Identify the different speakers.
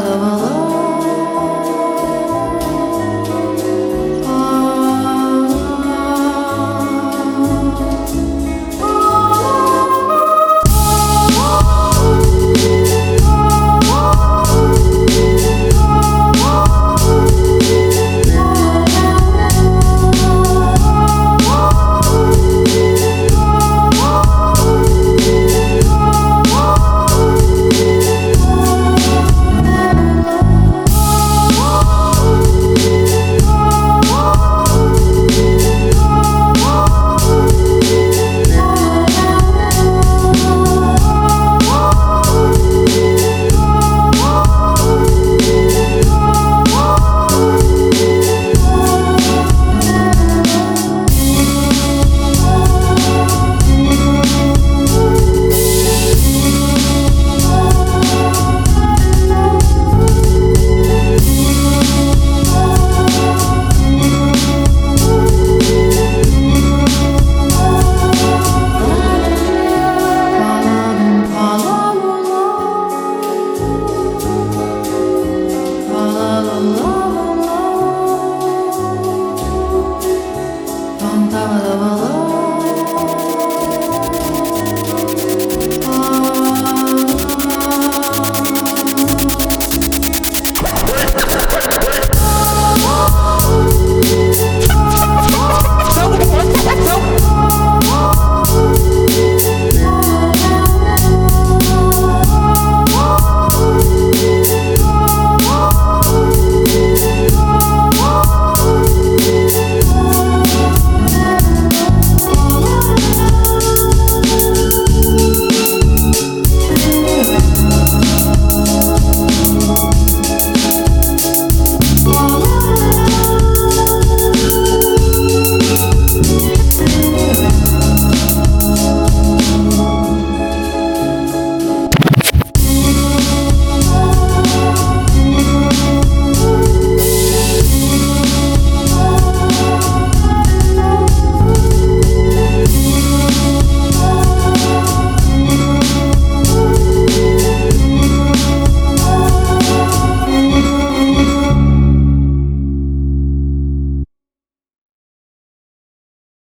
Speaker 1: follow